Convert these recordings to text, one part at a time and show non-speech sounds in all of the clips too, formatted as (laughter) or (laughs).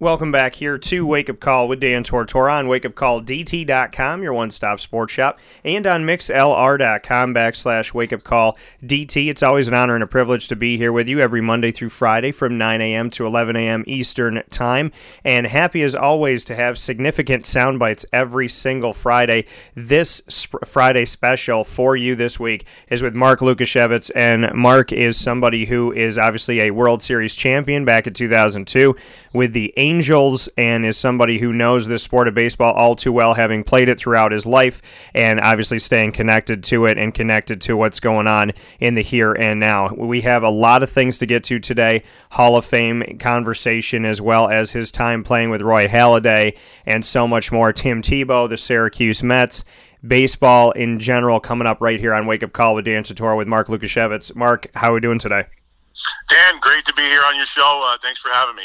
Welcome back here to Wake Up Call with Dan Tortora on wakeupcalldt.com, your one stop sports shop, and on mixlr.com backslash wakeupcalldt. It's always an honor and a privilege to be here with you every Monday through Friday from 9 a.m. to 11 a.m. Eastern Time. And happy as always to have significant sound bites every single Friday. This sp- Friday special for you this week is with Mark Lukasiewicz. And Mark is somebody who is obviously a World Series champion back in 2002 with the Angels and is somebody who knows this sport of baseball all too well, having played it throughout his life and obviously staying connected to it and connected to what's going on in the here and now. We have a lot of things to get to today Hall of Fame conversation, as well as his time playing with Roy Halladay and so much more. Tim Tebow, the Syracuse Mets baseball in general coming up right here on Wake Up Call with Dan Tortora with Mark Lukasiewicz. Mark, how are we doing today? Dan, great to be here on your show. Uh, thanks for having me.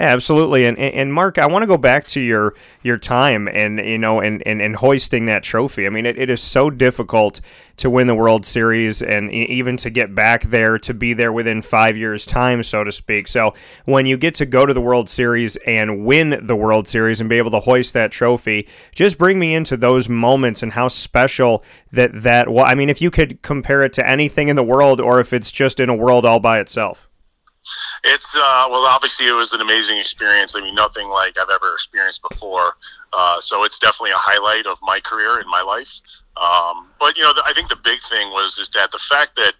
Absolutely, and and Mark, I want to go back to your your time and you know and, and, and hoisting that trophy. I mean, it, it is so difficult to win the World Series and even to get back there to be there within five years' time, so to speak. So when you get to go to the World Series and win the World Series and be able to hoist that trophy, just bring me into those moments and how special that that. Well, I mean, if you could compare it to anything in the world, or if it's just in a world all by itself. It's uh, well, obviously it was an amazing experience. I mean, nothing like I've ever experienced before. Uh, so it's definitely a highlight of my career in my life. Um, but you know, the, I think the big thing was is that the fact that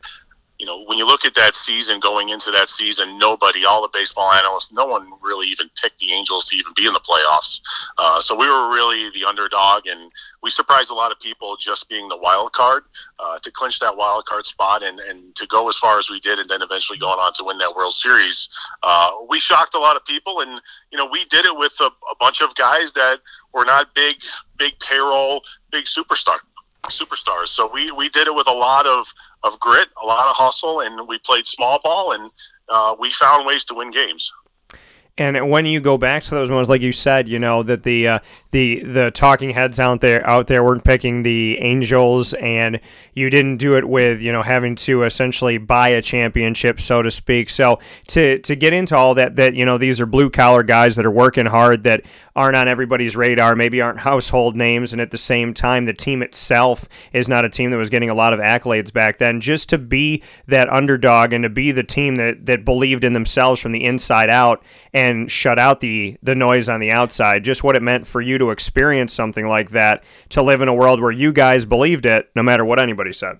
you know, when you look at that season going into that season, nobody, all the baseball analysts, no one really even picked the Angels to even be in the playoffs. Uh, so we were really the underdog, and we surprised a lot of people just being the wild card uh, to clinch that wild card spot and, and to go as far as we did, and then eventually going on to win that World Series. Uh, we shocked a lot of people, and you know, we did it with a, a bunch of guys that were not big, big payroll, big superstar superstars. So we, we did it with a lot of, of grit, a lot of hustle, and we played small ball, and uh, we found ways to win games. And when you go back to those moments, like you said, you know that the uh, the the talking heads out there out there weren't picking the Angels, and you didn't do it with you know having to essentially buy a championship, so to speak. So to to get into all that, that you know these are blue collar guys that are working hard, that aren't on everybody's radar, maybe aren't household names, and at the same time, the team itself is not a team that was getting a lot of accolades back then. Just to be that underdog and to be the team that that believed in themselves from the inside out and shut out the the noise on the outside. Just what it meant for you to experience something like that, to live in a world where you guys believed it, no matter what anybody said.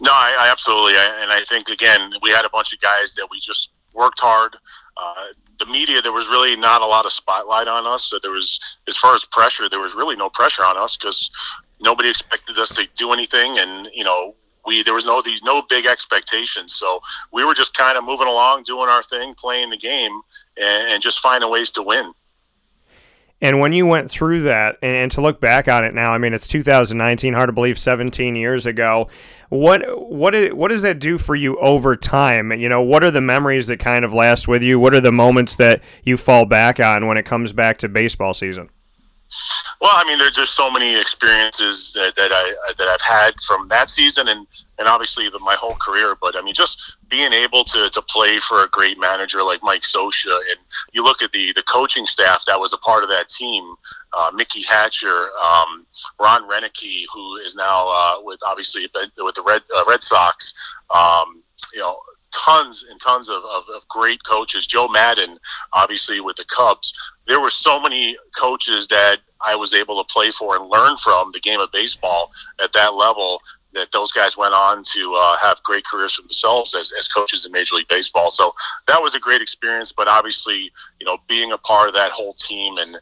No, I, I absolutely, I, and I think again we had a bunch of guys that we just worked hard. Uh, the media, there was really not a lot of spotlight on us. So there was, as far as pressure, there was really no pressure on us because nobody expected us to do anything, and you know we there was no these no big expectations. So we were just kind of moving along, doing our thing, playing the game, and, and just finding ways to win. And when you went through that, and, to look back on it now, I mean, it's 2019, hard to believe, 17 years ago. What what is, what does that do for you over time? You know, what are the memories that kind of last with you? What are the moments that you fall back on when it comes back to baseball season? Well, I mean, there's just so many experiences that, that I that I've had from that season, and and obviously the, my whole career. But I mean, just being able to, to play for a great manager like Mike Scioscia, and you look at the the coaching staff that was a part of that team, uh, Mickey Hatcher, um, Ron Roenicke, who is now uh, with obviously with the Red uh, Red Sox. Um, you know, tons and tons of, of, of, great coaches. Joe Maddon, obviously with the Cubs. There were so many coaches that I was able to play for and learn from the game of baseball at that level. That those guys went on to uh, have great careers for themselves as, as coaches in Major League Baseball. So that was a great experience. But obviously, you know, being a part of that whole team and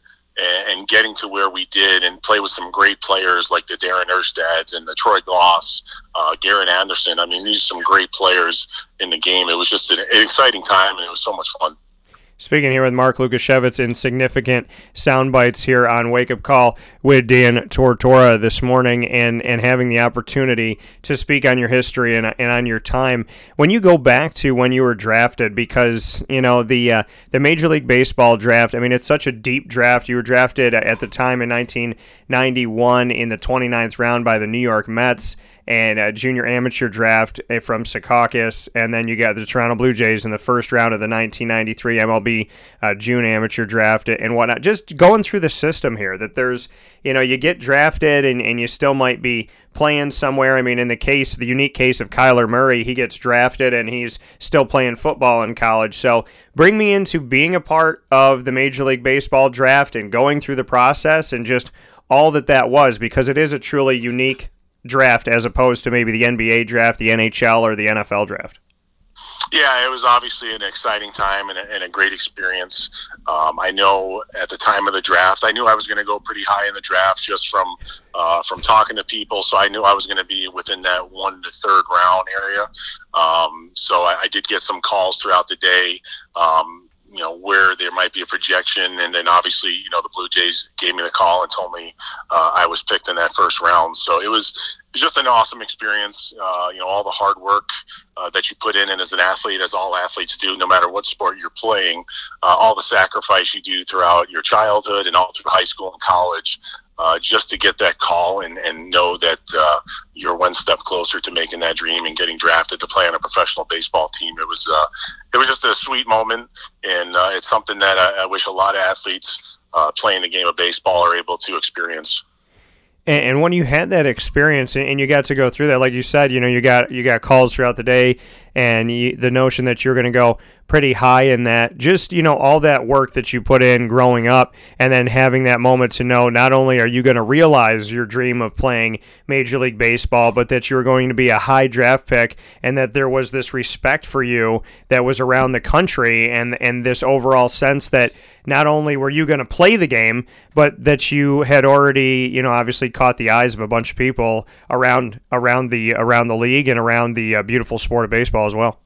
and, getting to where we did and play with some great players like the Darren Erstads and the Troy Glaus, uh, Garrett Anderson. I mean, these are some great players in the game. It was just an, an exciting time and it was so much fun. Speaking here with Mark Lukasiewicz in significant sound bites here on Wake Up Call with Dan Tortora this morning and, and having the opportunity to speak on your history and, and on your time. When you go back to when you were drafted, because, you know, the, uh, the Major League Baseball draft, I mean, it's such a deep draft. You were drafted at the time in 1991 in the 29th round by the New York Mets and a junior amateur draft eh, from Secaucus, and then you got the Toronto Blue Jays in the first round of the 1993 MLB uh, June amateur draft and whatnot. Just going through the system here, that there's, you know, you get drafted and, and you still might be playing somewhere. I mean, in the case, the unique case of Kyler Murray, he gets drafted and he's still playing football in college. So bring me into being a part of the Major League Baseball draft and going through the process and just all that that was because it is a truly unique draft as opposed to maybe the NBA draft, the NHL, or the NFL draft. Yeah, it was obviously an exciting time and a, and a great experience. Um, I know at the time of the draft, I knew I was going to go pretty high in the draft just from uh, from talking to people. So I knew I was going to be within that one to third round area. Um, so I, I, did get some calls throughout the day. Um, you know where there might be a projection, and then obviously you know the Blue Jays gave me the call and told me uh, I was picked in that first round. So it was just an awesome experience. Uh, you know, all the hard work uh, that you put in, and as an athlete, as all athletes do, no matter what sport you're playing, uh, all the sacrifice you do throughout your childhood and all through high school and college, uh, just to get that call and, and know that uh, you're one step closer to making that dream and getting drafted to play on a professional baseball team. It was uh, it was just a sweet moment, and it's something that I, I, wish a lot of athletes playing the game of baseball are able to experience. And, and when you had that experience and you got to go through that, like you said, you know, you got you got calls throughout the day, and you, the notion that you're going to go pretty high in that, just you know, all that work that you put in growing up, and then having that moment to know not only are you going to realize your dream of playing Major League Baseball, but that you're going to be a high draft pick, and that there was this respect for you that was around the country, and and this overall sense that not only were you going to play the game, but that you had already, you know, obviously caught the eyes of a bunch of people around around the around the league and around the uh, beautiful sport of baseball as well.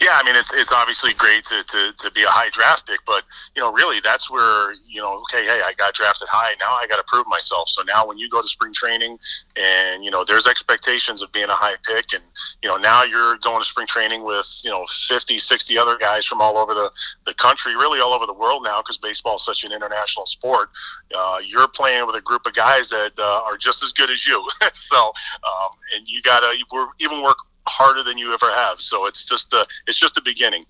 Yeah, I mean it's it's obviously great to, to, to be a high draft pick, but you know really that's where you know okay hey I got drafted high now I got to prove myself. So now when you go to spring training and you know there's expectations of being a high pick and you know now you're going to spring training with you know 50, 60 other guys from all over the, the country, really all over the world now because baseball is such an international sport. Uh, you're playing with a group of guys that uh, are just as good as you. (laughs) so um, and you got to even work harder than you ever have. So it's just a, it's just a beginning.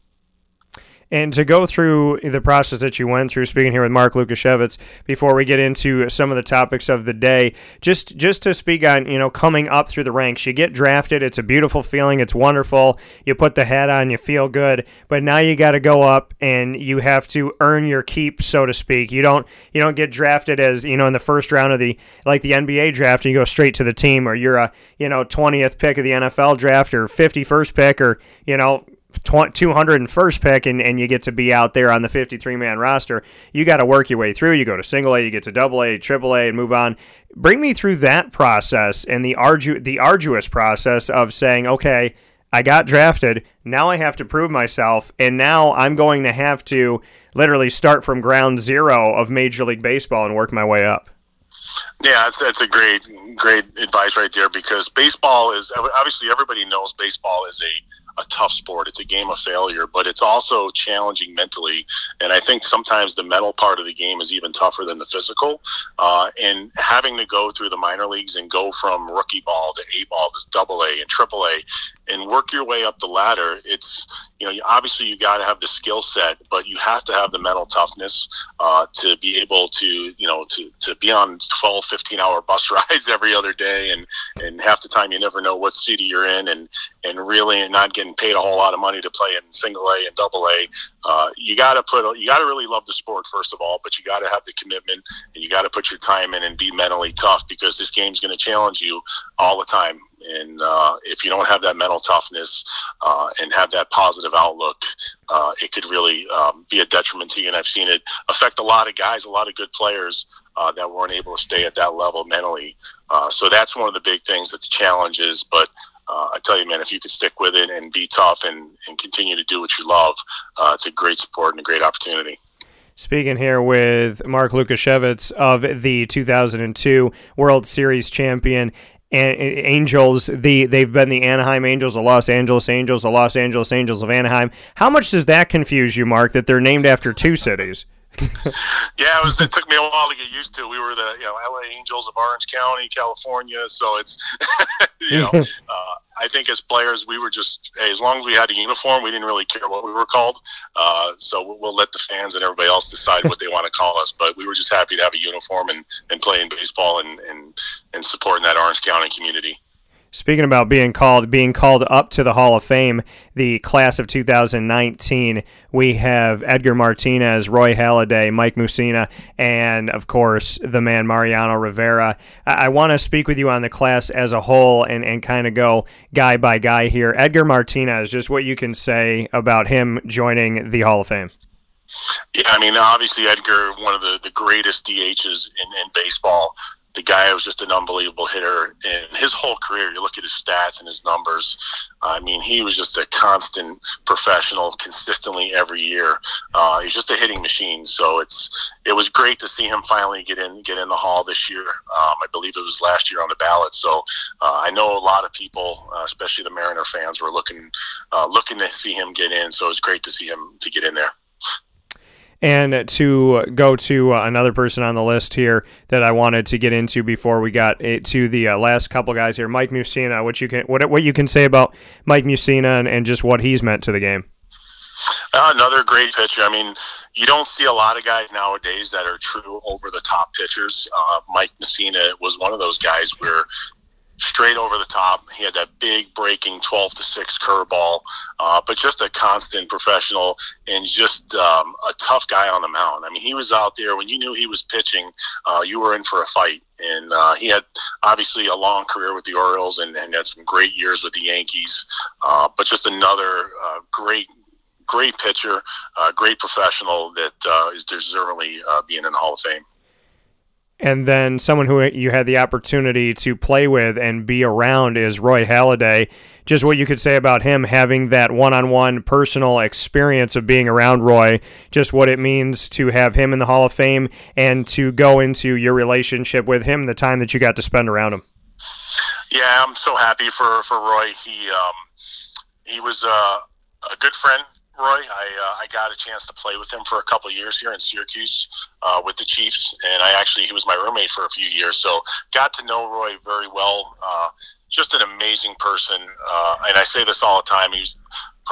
And to go through the process that you went through, speaking here with Mark Lukasiewicz, before we get into some of the topics of the day, just just to speak on, you know, coming up through the ranks, you get drafted. It's a beautiful feeling. It's wonderful. You put the hat on, you feel good. But now you got to go up and you have to earn your keep, so to speak. You don't you don't get drafted as you know in the first round of the like the NBA draft, and you go straight to the team, or you're a you know 20th pick of the NFL draft, or 51st pick, or you know 201st pick and, and you get to be out there on the 53 man roster, you got to work your way through. You go to single A, you get to double A, triple A, and move on. Bring me through that process and the ardu- the arduous process of saying, okay, I got drafted. Now I have to prove myself, and now I'm going to have to literally start from ground zero of Major League Baseball and work my way up. Yeah, that's, that's a great, great advice right there because baseball is obviously everybody knows baseball is a a tough sport. It's a game of failure, but it's also challenging mentally. And I think sometimes the mental part of the game is even tougher than the physical. Uh, and having to go through the minor leagues and go from rookie ball to A ball to double A and triple A and work your way up the ladder, it's, you know, obviously you got to have the skill set, but you have to have the mental toughness uh, to be able to, you know, to, to be on 12, 15 hour bus (laughs) rides every other day. And, and half the time you never know what city you're in and, and really not getting paid a whole lot of money to play in single A and double A. Uh, you got to put, you got to really love the sport first of all, but you got to have the commitment and you got to put your time in and be mentally tough because this game's going to challenge you all the time. And uh, if you don't have that mental toughness uh, and have that positive outlook, uh, it could really um, be a detriment to you. And I've seen it affect a lot of guys, a lot of good players uh, that weren't able to stay at that level mentally. Uh, so that's one of the big things that the challenge is. But uh, I tell you, man, if you could stick with it and be tough and, and continue to do what you love, it's a great sport and a great opportunity. Speaking here with Mark Lukasiewicz of the 2002 World Series champion Angels, the they've been the Anaheim Angels, the Los Angeles Angels, the Los Angeles Angels of Anaheim. How much does that confuse you, Mark, that they're named after two cities? Yeah, it was. It took me a while to get used to. We were the you know LA Angels of Orange County, California. So it's (laughs) you know, uh, I think as players we were just hey, as long as we had a uniform, we didn't really care what we were called. Uh, so we'll, we'll let the fans and everybody else decide what they want to call us. But we were just happy to have a uniform and, and playing baseball and, and and supporting that Orange County community. Speaking about being called, being called up to the Hall of Fame, the class of 2019, we have Edgar Martinez, Roy Halladay, Mike Mussina, and of course the man Mariano Rivera. I, I want to speak with you on the class as a whole and, and kind of go guy by guy here. Edgar Martinez, just what you can say about him joining the Hall of Fame. Yeah, I mean, obviously Edgar, one of the, the greatest DHs in, in baseball the guy was just an unbelievable hitter in his whole career. You look at his stats and his numbers. I mean, he was just a constant professional, consistently every year. Uh, he's just a hitting machine. So it's it was great to see him finally get in get in the hall this year. Um, I believe it was last year on the ballot. So uh, I know a lot of people, uh, especially the Mariner fans, were looking uh, looking to see him get in. So it was great to see him to get in there. And to go to uh, another person on the list here that I wanted to get into before we got to the uh, last couple guys here, Mike Mussina. What you can what what you can say about Mike Mussina and, and just what he's meant to the game. Uh, another great pitcher. I mean, you don't see a lot of guys nowadays that are true over the top pitchers. Uh, Mike Mussina was one of those guys where straight over the top. He had that big breaking 12 to 6 curveball, uh, but just a constant professional and just um, a tough guy on the mound. I mean, he was out there when you knew he was pitching, uh, you were in for a fight. And uh, he had obviously a long career with the Orioles and, and had some great years with the Yankees, uh, but just another uh, great great pitcher, uh, great professional that is deservingly uh, being in the Hall of Fame and then someone who you had the opportunity to play with and be around is Roy Halladay. Just what you could say about him having that one-on-one personal experience of being around Roy, just what it means to have him in the Hall of Fame and to go into your relationship with him, the time that you got to spend around him. Yeah, I'm so happy for for Roy. He um, he was uh, a good friend Roy. I uh, I got a chance to play with him for a couple years here in Syracuse uh, with the Chiefs, and I actually he was my roommate for a few years, so got to know Roy very well. Uh, just an amazing person, uh, and I say this all the time. He's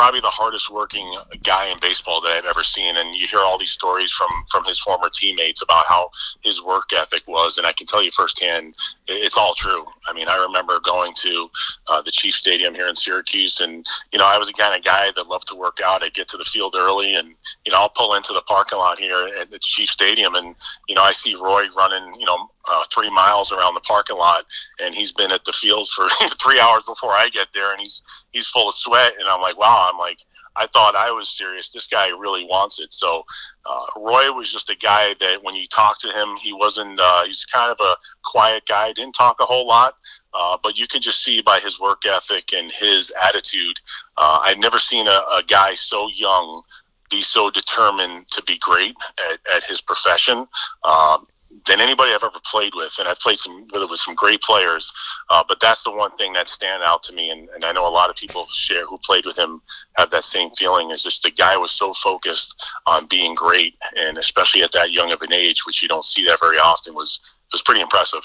probably the hardest working guy in baseball that I've ever seen. And you hear all these stories from from his former teammates about how his work ethic was, and I can tell you firsthand, it's all true. I mean, I remember going to uh, the Chief Stadium here in Syracuse, and you know, I was the kind of guy that loved to work out. I'd get to the field early, and you know, I'll pull into the parking lot here at the Chief Stadium, and you know, I see Roy running, you know, uh, three miles around the parking lot, and he's been at the field for (laughs) three hours before I get there, and he's he's full of sweat, and I'm like, wow, I'm like, I thought I was serious. This guy really wants it. So uh, Roy was just a guy that when you talk to him, he wasn't. Uh, he's kind of a quiet guy. Didn't talk a whole lot, uh, but you can just see by his work ethic and his attitude. Uh, I've never seen a, a guy so young be so determined to be great at, at his profession. Um, than anybody I've ever played with, and I've played some with with some great players. Uh, but that's the one thing that stand out to me, and, and I know a lot of people share who played with him have that same feeling. Is just the guy was so focused on being great, and especially at that young of an age, which you don't see that very often, was was pretty impressive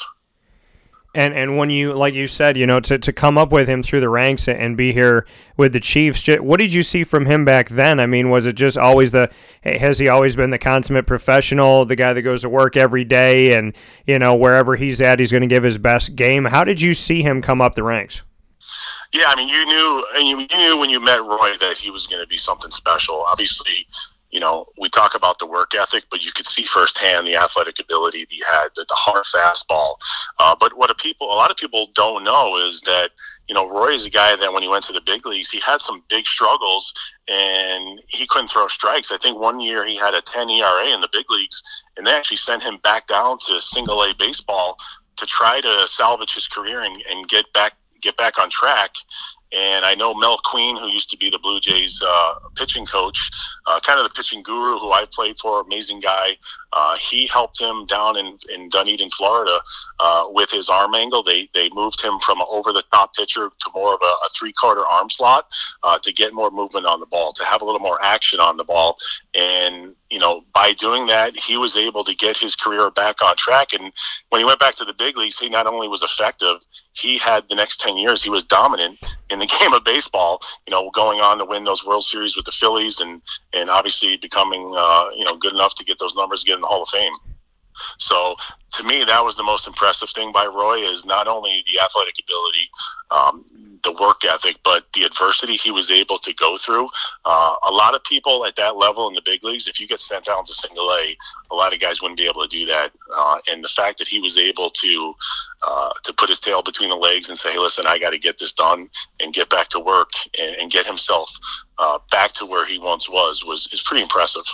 and and when you like you said you know to, to come up with him through the ranks and be here with the chiefs what did you see from him back then? I mean was it just always the has he always been the consummate professional the guy that goes to work every day and you know wherever he's at he's going to give his best game? How did you see him come up the ranks? Yeah i mean you knew and you knew when you met roy that he was going to be something special. Obviously you know, we talk about the work ethic, but you could see firsthand the athletic ability that he had, the, hard fastball. Uh, but what a people, a lot of people don't know is that, you know, Roy is a guy that when he went to the big leagues, he had some big struggles and he couldn't throw strikes. I think one year he had a 10 ERA in the big leagues, and they actually sent him back down to single A baseball to try to salvage his career and, and get back get back on track. And I know Mel Queen, who used to be the Blue Jays uh, pitching coach, uh, kind of the pitching guru who I played for, amazing guy. Uh, he helped him down in, in Dunedin, Florida, uh, with his arm angle. They they moved him from over the top pitcher to more of a, a three quarter arm slot uh, to get more movement on the ball, to have a little more action on the ball. And you know, by by doing that, he was able to get his career back on track. And when he went back to the big leagues, he not only was effective, he had the next 10 years, he was dominant in the (laughs) game of baseball, you know, going on to win those World Series with the Phillies and, and obviously becoming, uh, you know, good enough to get those numbers, get in the Hall of Fame. So to me, that was the most impressive thing by Roy is not only the athletic ability, um, the work ethic, but the adversity he was able to go through. Uh, a lot of people at that level in the big leagues, if you get sent down to single A, a lot of guys wouldn't be able to do that. Uh, and the fact that he was able to uh, to put his tail between the legs and say, "Hey, listen, I got to get this done and get back to work and, and get himself uh, back to where he once was," was is pretty impressive.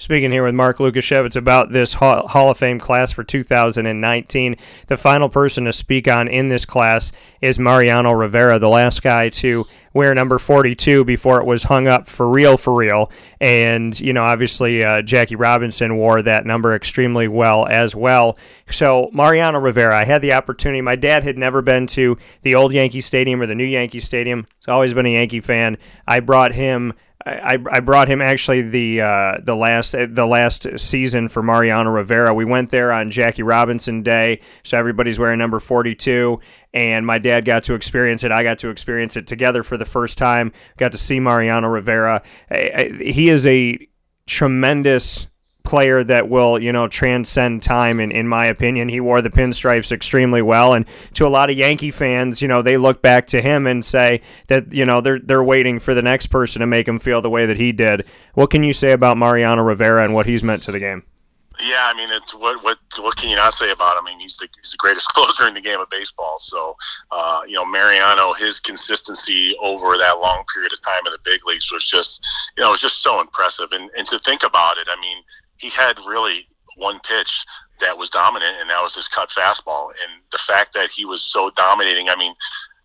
Speaking here with Mark Lukasiewicz about this Hall of Fame class for 2019. The final person to speak on in this class is Mariano Rivera, the last guy to wear number 42 before it was hung up for real, for real. And, you know, obviously uh, Jackie Robinson wore that number extremely well as well. So, Mariano Rivera, I had the opportunity. My dad had never been to the old Yankee Stadium or the new Yankee Stadium. He's always been a Yankee fan. I brought him I, I brought him actually the uh, the last the last season for Mariano Rivera. We went there on Jackie Robinson Day, so everybody's wearing number 42, and my dad got to experience it. I got to experience it together for the first time. Got to see Mariano Rivera. He is a tremendous player that will, you know, transcend time. And in my opinion, he wore the pinstripes extremely well. And to a lot of Yankee fans, you know, they look back to him and say that, you know, they're they're waiting for the next person to make him feel the way that he did. What can you say about Mariano Rivera and what he's meant to the game? Yeah, I mean, it's what what what can you not say about him? I mean, he's the he's the greatest (laughs) closer in the game of baseball. So, uh, you know, Mariano, his consistency over that long period of time in the big leagues was just, you know, it was just so impressive. And and to think about it, I mean, he had really one pitch that was dominant, and that was his cut fastball. And the fact that he was so dominating, I mean,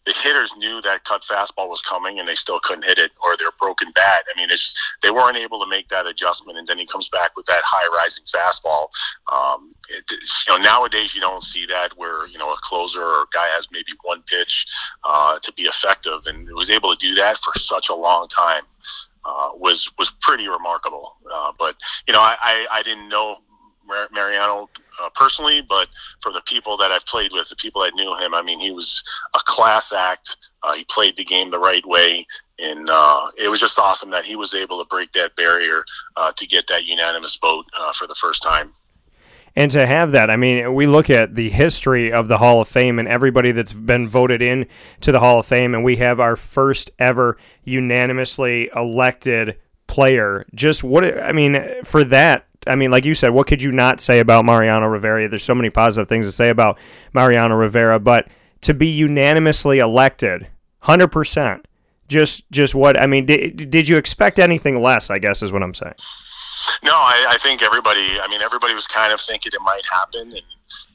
the hitters knew that cut fastball was coming, and they still couldn't hit it, or they're broken bat. I mean, it's they weren't able to make that adjustment, and then he comes back with that high rising fastball. Um, it, you know, nowadays you don't see that where you know a closer or a guy has maybe one pitch uh, to be effective, and was able to do that for such a long time uh, was was pretty remarkable. Uh, but you know, I, I, I didn't know Mariano uh, personally, but for the people that I've played with, the people that knew him, I mean, he was a class act. Uh, he played the game the right way, and uh, it was just awesome that he was able to break that barrier uh, to get that unanimous vote uh, for the first time. And to have that, I mean, we look at the history of the Hall of Fame and everybody that's been voted in to the Hall of Fame, and we have our first ever unanimously elected player. Just what, I mean, for that, I mean, like you said, what could you not say about Mariano Rivera? There's so many positive things to say about Mariano Rivera, but to be unanimously elected, 100%, just just what, I mean, did, did you expect anything less, I guess is what I'm saying. No, I, I think everybody. I mean, everybody was kind of thinking it might happen, and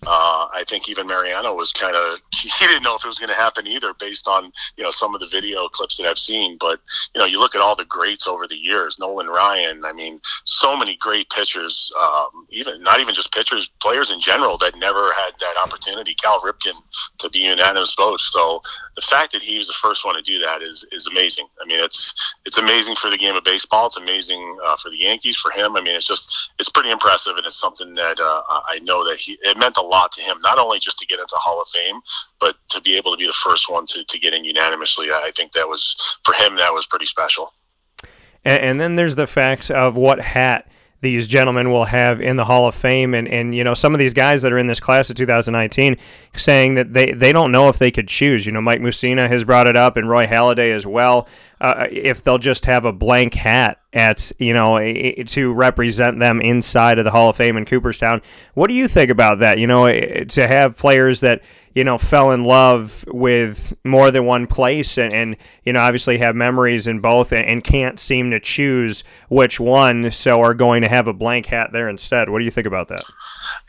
uh, I think even Mariano was kind of (laughs) he didn't know if it was going to happen either, based on you know some of the video clips that I've seen. But you know, you look at all the greats over the years, Nolan Ryan. I mean, so many great pitchers, um, even not even just pitchers, players in general that never had that opportunity. Cal Ripken to be unanimous vote. So the fact that he was the first one to do that is is amazing. I mean, it's it's amazing for the game of baseball. It's amazing uh, for the Yankees, for him. I mean, it's just it's pretty impressive, and it's something that uh, I know that he it meant a lot to him, not only just to get into Hall of Fame, but to be able to be the first one to, to get in unanimously. I think that was, for him, that was pretty special. And, and then there's the facts of what hat these gentlemen will have in the Hall of Fame. And, and you know, some of these guys that are in this class of 2019 saying that they, they don't know if they could choose. You know, Mike Mussina has brought it up and Roy Halladay as well. Uh, if they'll just have a blank hat at, you know, to represent them inside of the Hall of Fame in Cooperstown. What do you think about that? You know, to have players that – you know, fell in love with more than one place and, and you know, obviously have memories in both and, and, can't seem to choose which one, so are going to have a blank hat there instead. What do you think about that?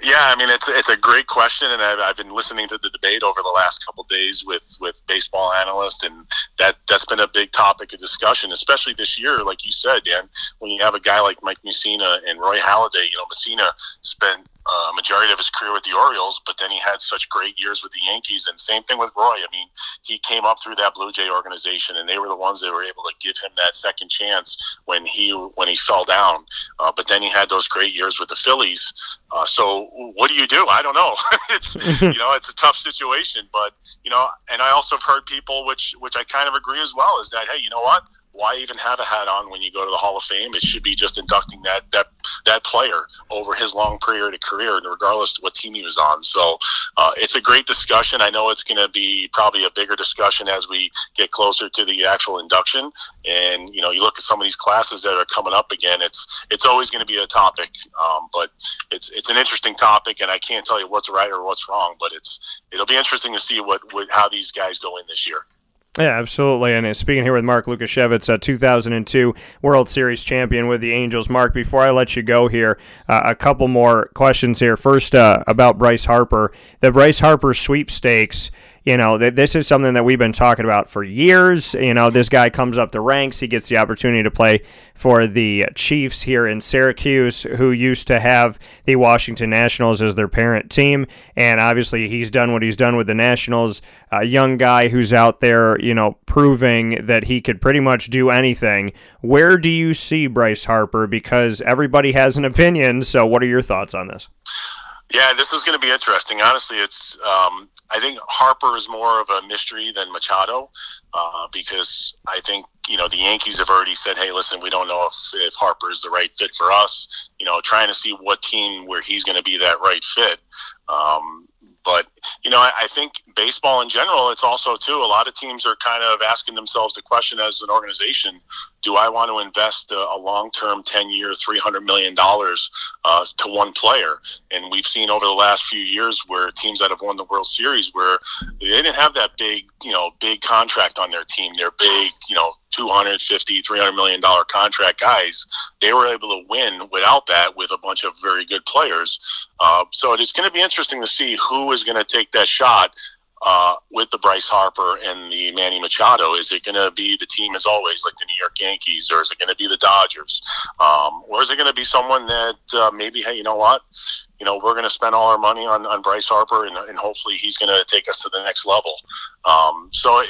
Yeah, I mean, it's, it's a great question, and I've, I've been listening to the debate over the last couple days with, with baseball analysts, and that, that's been a big topic of discussion, especially this year, like you said, Dan, when you have a guy like Mike Mussina and Roy Halladay, you know, Mussina spent uh, majority of his career with the Orioles, but then he had such great years with the Yankees. And same thing with Roy. I mean, he came up through that Blue Jay organization, and they were the ones that were able to give him that second chance when he when he fell down. Uh, but then he had those great years with the Phillies. Uh, so what do you do? I don't know. (laughs) it's (laughs) you know it's a tough situation, but you know, and I also have heard people, which which I kind of agree as well, is that hey, you know what? why even have a hat on when you go to the Hall of Fame? It should be just inducting that that that player over his long period of career, regardless of what team he was on. So uh, it's a great discussion. I know it's going to be probably a bigger discussion as we get closer to the actual induction. And you know, you look at some of these classes that are coming up again. It's it's always going to be a topic, um, but it's it's an interesting topic, and I can't tell you what's right or what's wrong. But it's it'll be interesting to see what, what how these guys go in this year. Yeah, absolutely. And uh, speaking here with Mark Lukasiewicz, a 2002 World Series champion with the Angels. Mark, before I let you go here, uh, a couple more questions here. First, uh, about Bryce Harper. The Bryce Harper sweepstakes you know, th- this is something that we've been talking about for years. You know, this guy comes up the ranks. He gets the opportunity to play for the Chiefs here in Syracuse, who used to have the Washington Nationals as their parent team. And obviously, he's done what he's done with the Nationals. A young guy who's out there, you know, proving that he could pretty much do anything. Where do you see Bryce Harper? Because everybody has an opinion. So, what are your thoughts on this? Yeah, this is going to be interesting. Honestly, it's um, I think Harper is more of a mystery than Machado uh, because I think you know the Yankees have already said, "Hey, listen, we don't know if, if Harper is the right fit for us." You know, trying to see what team where he's going to be that right fit. Um, but you know, I, I, think baseball in general, it's also too. A lot of teams are kind of asking themselves the question as an organization: Do I want to invest a, a long-term, ten-year, three hundred million dollars uh, to one player? And we've seen over the last few years where teams that have won the World Series, where they didn't have that big, you know, big contract on their team. They're big, you know, 250 300 million dollar contract guys they were able to win without that with a bunch of very good players uh, so it's going to be interesting to see who is going to take that shot uh, with the Bryce Harper and the Manny Machado? Is it going to be the team as always, like the New York Yankees, or is it going to be the Dodgers, um, or is it going to be someone that uh, maybe, hey, you know what, you know, we're going to spend all our money on, on Bryce Harper, and, and hopefully he's going to take us to the next level. Um, so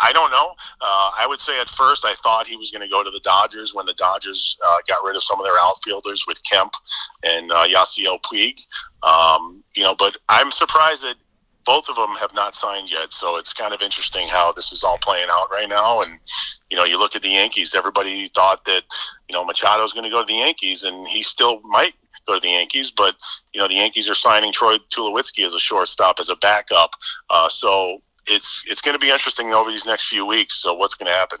I don't know. Uh, I would say at first I thought he was going to go to the Dodgers when the Dodgers uh, got rid of some of their outfielders with Kemp and uh, Yasiel Puig. Um, you know, but I'm surprised that both of them have not signed yet. So it's kind of interesting how this is all playing out right now. And you know, you look at the Yankees. Everybody thought that you know Machado was going to go to the Yankees, and he still might go to the Yankees. But you know, the Yankees are signing Troy Tulowitzki as a shortstop as a backup. Uh, so it's it's going to be interesting over these next few weeks. So what's going to happen?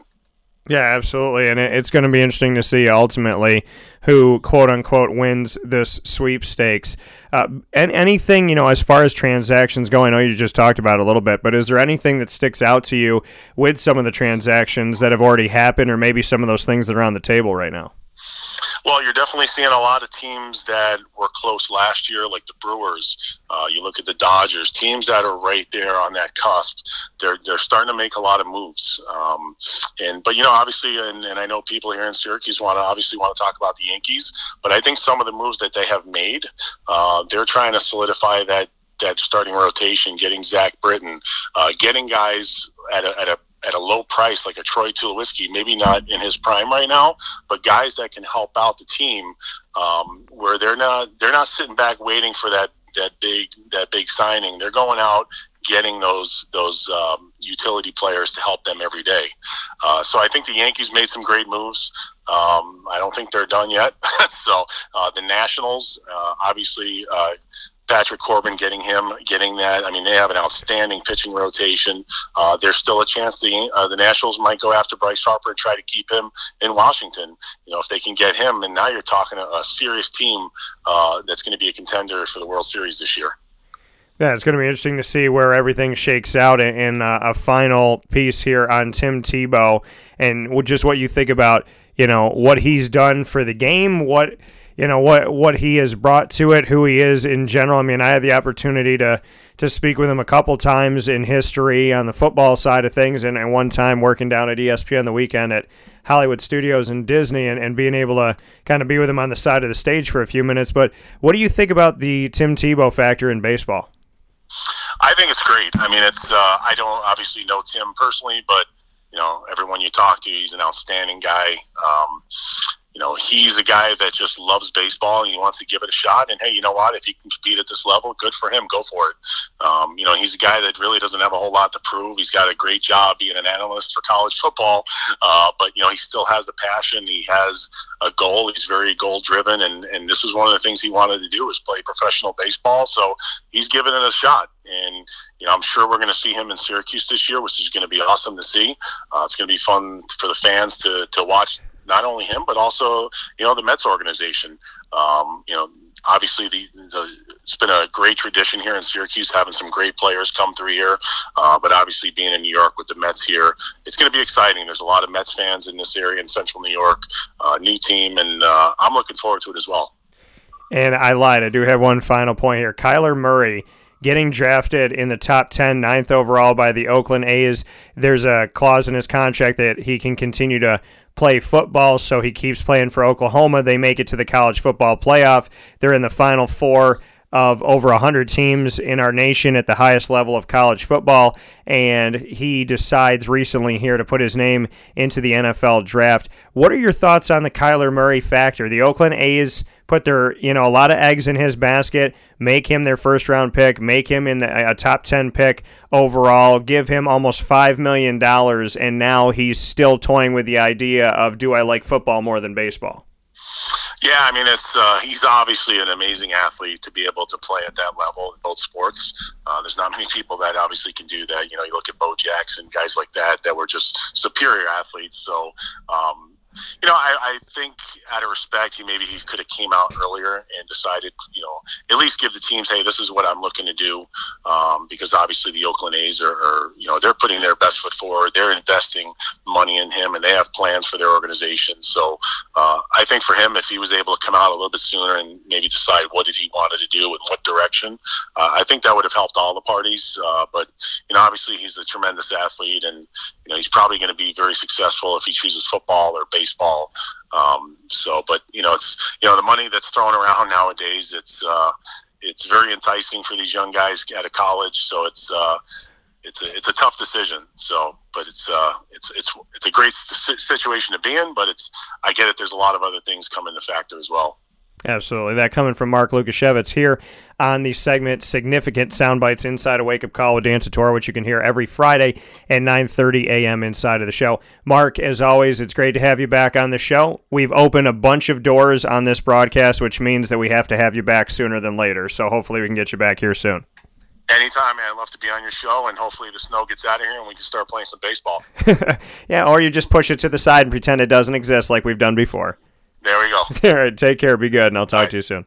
Yeah, absolutely, and it's going to be interesting to see ultimately who quote unquote wins this sweepstakes. Uh, and anything you know as far as transactions go, I know you just talked about a little bit, but is there anything that sticks out to you with some of the transactions that have already happened, or maybe some of those things that are on the table right now? Well, you're definitely seeing a lot of teams that were close last year, like the Brewers. Uh, you look at the Dodgers, teams that are right there on that cusp. They're they're starting to make a lot of moves. Um, and but you know, obviously, and, and I know people here in Syracuse want to obviously want to talk about the Yankees, but I think some of the moves that they have made, uh, they're trying to solidify that that starting rotation, getting Zach Britton, uh, getting guys at a, at a at a low price like a Troy Tulowitzki, maybe not in his prime right now, but guys that can help out the team um, where they're not they're not sitting back waiting for that that big that big signing. They're going out getting those those um, utility players to help them every day. Uh, so I think the Yankees made some great moves. Um, I don't think they're done yet. (laughs) so uh, the Nationals, uh, obviously, uh, Patrick Corbin, getting him, getting that. I mean, they have an outstanding pitching rotation. Uh, there's still a chance the uh, the Nationals might go after Bryce Harper and try to keep him in Washington. You know, if they can get him, and now you're talking a, a serious team uh, that's going to be a contender for the World Series this year. Yeah, it's going to be interesting to see where everything shakes out in uh, a final piece here on Tim Tebow and just what you think about, you know, what he's done for the game, what you know what what he has brought to it, who he is in general. I mean, I had the opportunity to to speak with him a couple times in history on the football side of things, and, and one time working down at ESPN on the weekend at Hollywood Studios and Disney, and, and being able to kind of be with him on the side of the stage for a few minutes. But what do you think about the Tim Tebow factor in baseball? I think it's great. I mean, it's uh, I don't obviously know Tim personally, but you know, everyone you talk to, he's an outstanding guy. Um, you know, he's a guy that just loves baseball and he wants to give it a shot. And hey, you know what? If he can compete at this level, good for him. Go for it. Um, you know, he's a guy that really doesn't have a whole lot to prove. He's got a great job being an analyst for college football, uh, but you know, he still has the passion. He has a goal. He's very goal driven, and and this was one of the things he wanted to do was play professional baseball. So he's given it a shot. And you know, I'm sure we're going to see him in Syracuse this year, which is going to be awesome to see. Uh, it's going to be fun for the fans to to watch not only him but also you know the Mets organization. Um, you know, obviously the, the, it's been a great tradition here in Syracuse having some great players come through here. Uh, but obviously being in New York with the Mets here, it's going to be exciting. There's a lot of Mets fans in this area in Central New York. Uh, new team, and uh, I'm looking forward to it as well. And I lied. I do have one final point here. Kyler Murray getting drafted in the top 10, ninth overall by the Oakland A's. There's a clause in his contract that he can continue to play football, so he keeps playing for Oklahoma. They make it to the college football playoff. They're in the final four of over 100 teams in our nation at the highest level of college football. And he decides recently here to put his name into the NFL draft. What are your thoughts on the Kyler Murray factor? The Oakland A's put their, you know, a lot of eggs in his basket, make him their first round pick, make him in the, a top 10 pick overall, give him almost $5 million. And now he's still toying with the idea of do I like football more than baseball? Yeah, I mean, it's uh, he's obviously an amazing athlete to be able to play at that level in both sports. Uh, there's not many people that obviously can do that. You know, you look at Bo Jackson, guys like that that were just superior athletes. So, um, you know, I, I think out of respect, he maybe he could have came out earlier and decided, you know, at least give the teams, hey, this is what I'm looking to do, um, because obviously the Oakland A's are, are, you know, they're putting their best foot forward. They're investing money in him, and they have plans for their organization. So uh, I think for him, if he was able to come out a little bit sooner and maybe decide what did he wanted to do and what direction, uh, I think that would have helped all the parties. Uh, but you know, obviously he's a tremendous athlete, and you know, he's probably going to be very successful if he chooses football or baseball. Um, so, but you know, it's you know the money that's thrown around nowadays. It's uh, it's very enticing for these young guys out of college. So it's uh, it's a it's a tough decision. So, but it's uh, it's it's it's a great situation to be in. But it's I get it. There's a lot of other things come into factor as well. Absolutely. That coming from Mark Lukasiewicz here on the segment Significant Sound Bites Inside a Wake Up Call with Dan Tortora, which you can hear every Friday at 9.30 a.m. inside of the show. Mark, as always, it's great to have you back on the show. We've opened a bunch of doors on this broadcast, which means that we have to have you back sooner than later. So hopefully we can get you back here soon. Anytime, man. I'd love to be on your show, and hopefully the snow gets out of here and we can start playing some baseball. (laughs) yeah, or you just push it to the side and pretend it doesn't exist like we've done before. There we go. (laughs) All right, take care. Be good, and I'll talk to you soon.